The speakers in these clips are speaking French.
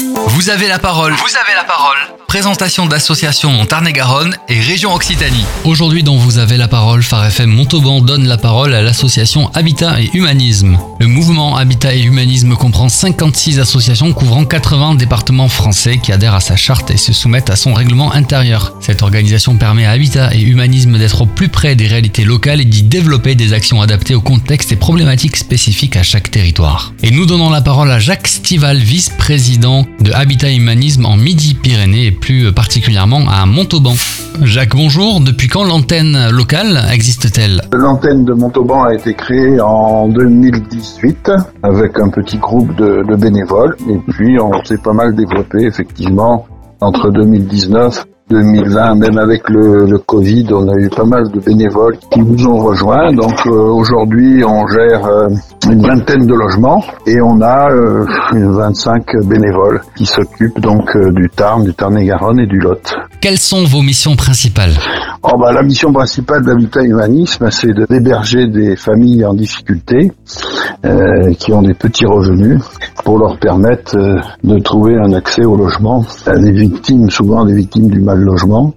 Vous avez la parole. Vous avez la parole. Présentation d'associations en Tarn-et-Garonne et région Occitanie. Aujourd'hui, dans Vous avez la parole, Phare FM Montauban donne la parole à l'association Habitat et Humanisme. Le mouvement Habitat et Humanisme comprend 56 associations couvrant 80 départements français qui adhèrent à sa charte et se soumettent à son règlement intérieur. Cette organisation permet à Habitat et Humanisme d'être au plus près des réalités locales et d'y développer des actions adaptées au contexte et problématiques spécifiques à chaque territoire. Et nous donnons la parole à Jacques Stival, vice-président de Habitat Humanisme en Midi-Pyrénées et plus particulièrement à Montauban. Jacques, bonjour. Depuis quand l'antenne locale existe-t-elle? L'antenne de Montauban a été créée en 2018 avec un petit groupe de, de bénévoles et puis on s'est pas mal développé effectivement entre 2019 2020, même avec le, le, Covid, on a eu pas mal de bénévoles qui nous ont rejoints. Donc euh, aujourd'hui, on gère euh, une vingtaine de logements et on a euh, 25 bénévoles qui s'occupent donc euh, du Tarn, du Tarn-et-Garonne et du Lot. Quelles sont vos missions principales? Oh bah, la mission principale d'Habitat Humanisme, c'est d'héberger des familles en difficulté euh, qui ont des petits revenus pour leur permettre euh, de trouver un accès au logement à des victimes, souvent des victimes du mal logement.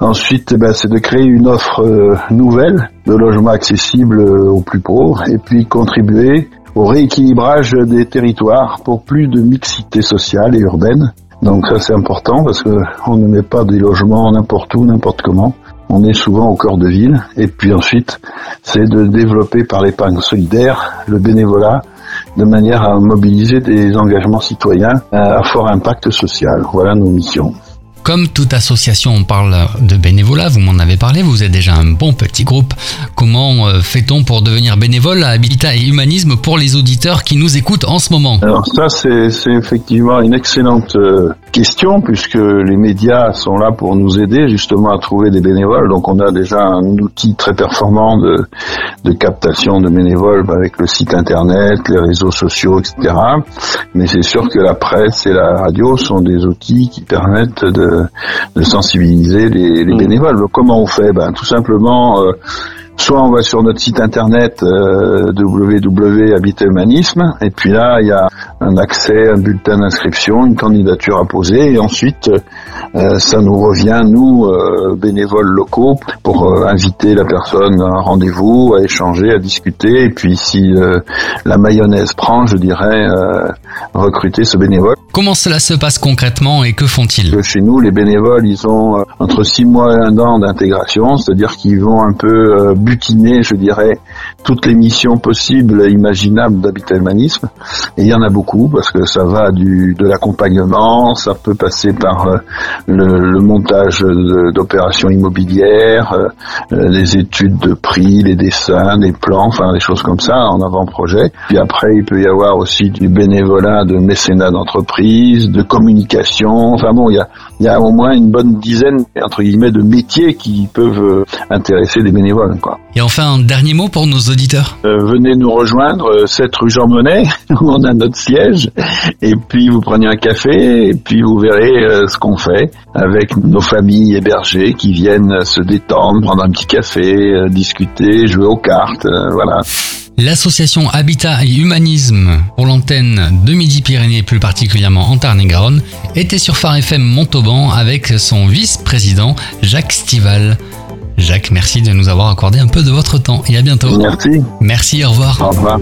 Ensuite, eh ben, c'est de créer une offre euh, nouvelle de logement accessible euh, aux plus pauvres et puis contribuer au rééquilibrage des territoires pour plus de mixité sociale et urbaine. Donc ça c'est important parce que on ne met pas des logements n'importe où, n'importe comment. On est souvent au cœur de ville. Et puis ensuite, c'est de développer par l'épargne solidaire le bénévolat de manière à mobiliser des engagements citoyens à fort impact social. Voilà nos missions. Comme toute association, on parle de bénévolat, vous m'en avez parlé, vous êtes déjà un bon petit groupe. Comment euh, fait-on pour devenir bénévole à Habitat et Humanisme pour les auditeurs qui nous écoutent en ce moment? Alors ça, c'est effectivement une excellente euh, question puisque les médias sont là pour nous aider justement à trouver des bénévoles. Donc on a déjà un outil très performant de, de captation de bénévoles avec le site internet, les réseaux sociaux, etc. Mais c'est sûr que la presse et la radio sont des outils qui permettent de de sensibiliser les, les, bénévoles. Donc, comment on fait? Ben, Tout simplement, euh, soit on va sur notre site internet euh, et puis là, il y a un accès, un bulletin d'inscription, une candidature à poser et ensuite, euh, ça nous revient, nous, euh, bénévoles locaux, pour euh, inviter la personne à un rendez-vous, à échanger, à discuter et puis si la mayonnaise prend, je dirais, recruter ce bénévole. Comment cela se passe concrètement et que font-ils? Chez nous, les bénévoles, ils ont entre 6 mois et un an d'intégration, c'est-à-dire qu'ils vont un peu euh, butiner, je dirais, toutes les missions possibles et imaginables d'habitat humanisme. Et il y en a beaucoup, parce que ça va du de l'accompagnement, ça peut passer par euh, le, montage d'opérations immobilières, les études de prix, les dessins, les plans, enfin des choses comme ça en avant-projet. Puis après, il peut y avoir aussi du bénévolat de mécénat d'entreprise de communication. Enfin bon, il y a, y a au moins une bonne dizaine, entre guillemets, de métiers qui peuvent intéresser des bénévoles. Quoi. Et enfin, un dernier mot pour nos auditeurs. Euh, venez nous rejoindre, 7 rue Jean Monnet, où on a notre siège, et puis vous prenez un café, et puis vous verrez euh, ce qu'on fait avec nos familles hébergées qui viennent se détendre, prendre un petit café, euh, discuter, jouer aux cartes, voilà. L'association Habitat et Humanisme pour l'antenne de Midi-Pyrénées, plus particulièrement en Tarn-et-Garonne, était sur Phare FM Montauban avec son vice-président Jacques Stival. Jacques, merci de nous avoir accordé un peu de votre temps et à bientôt. Merci. Merci, au revoir. Au revoir.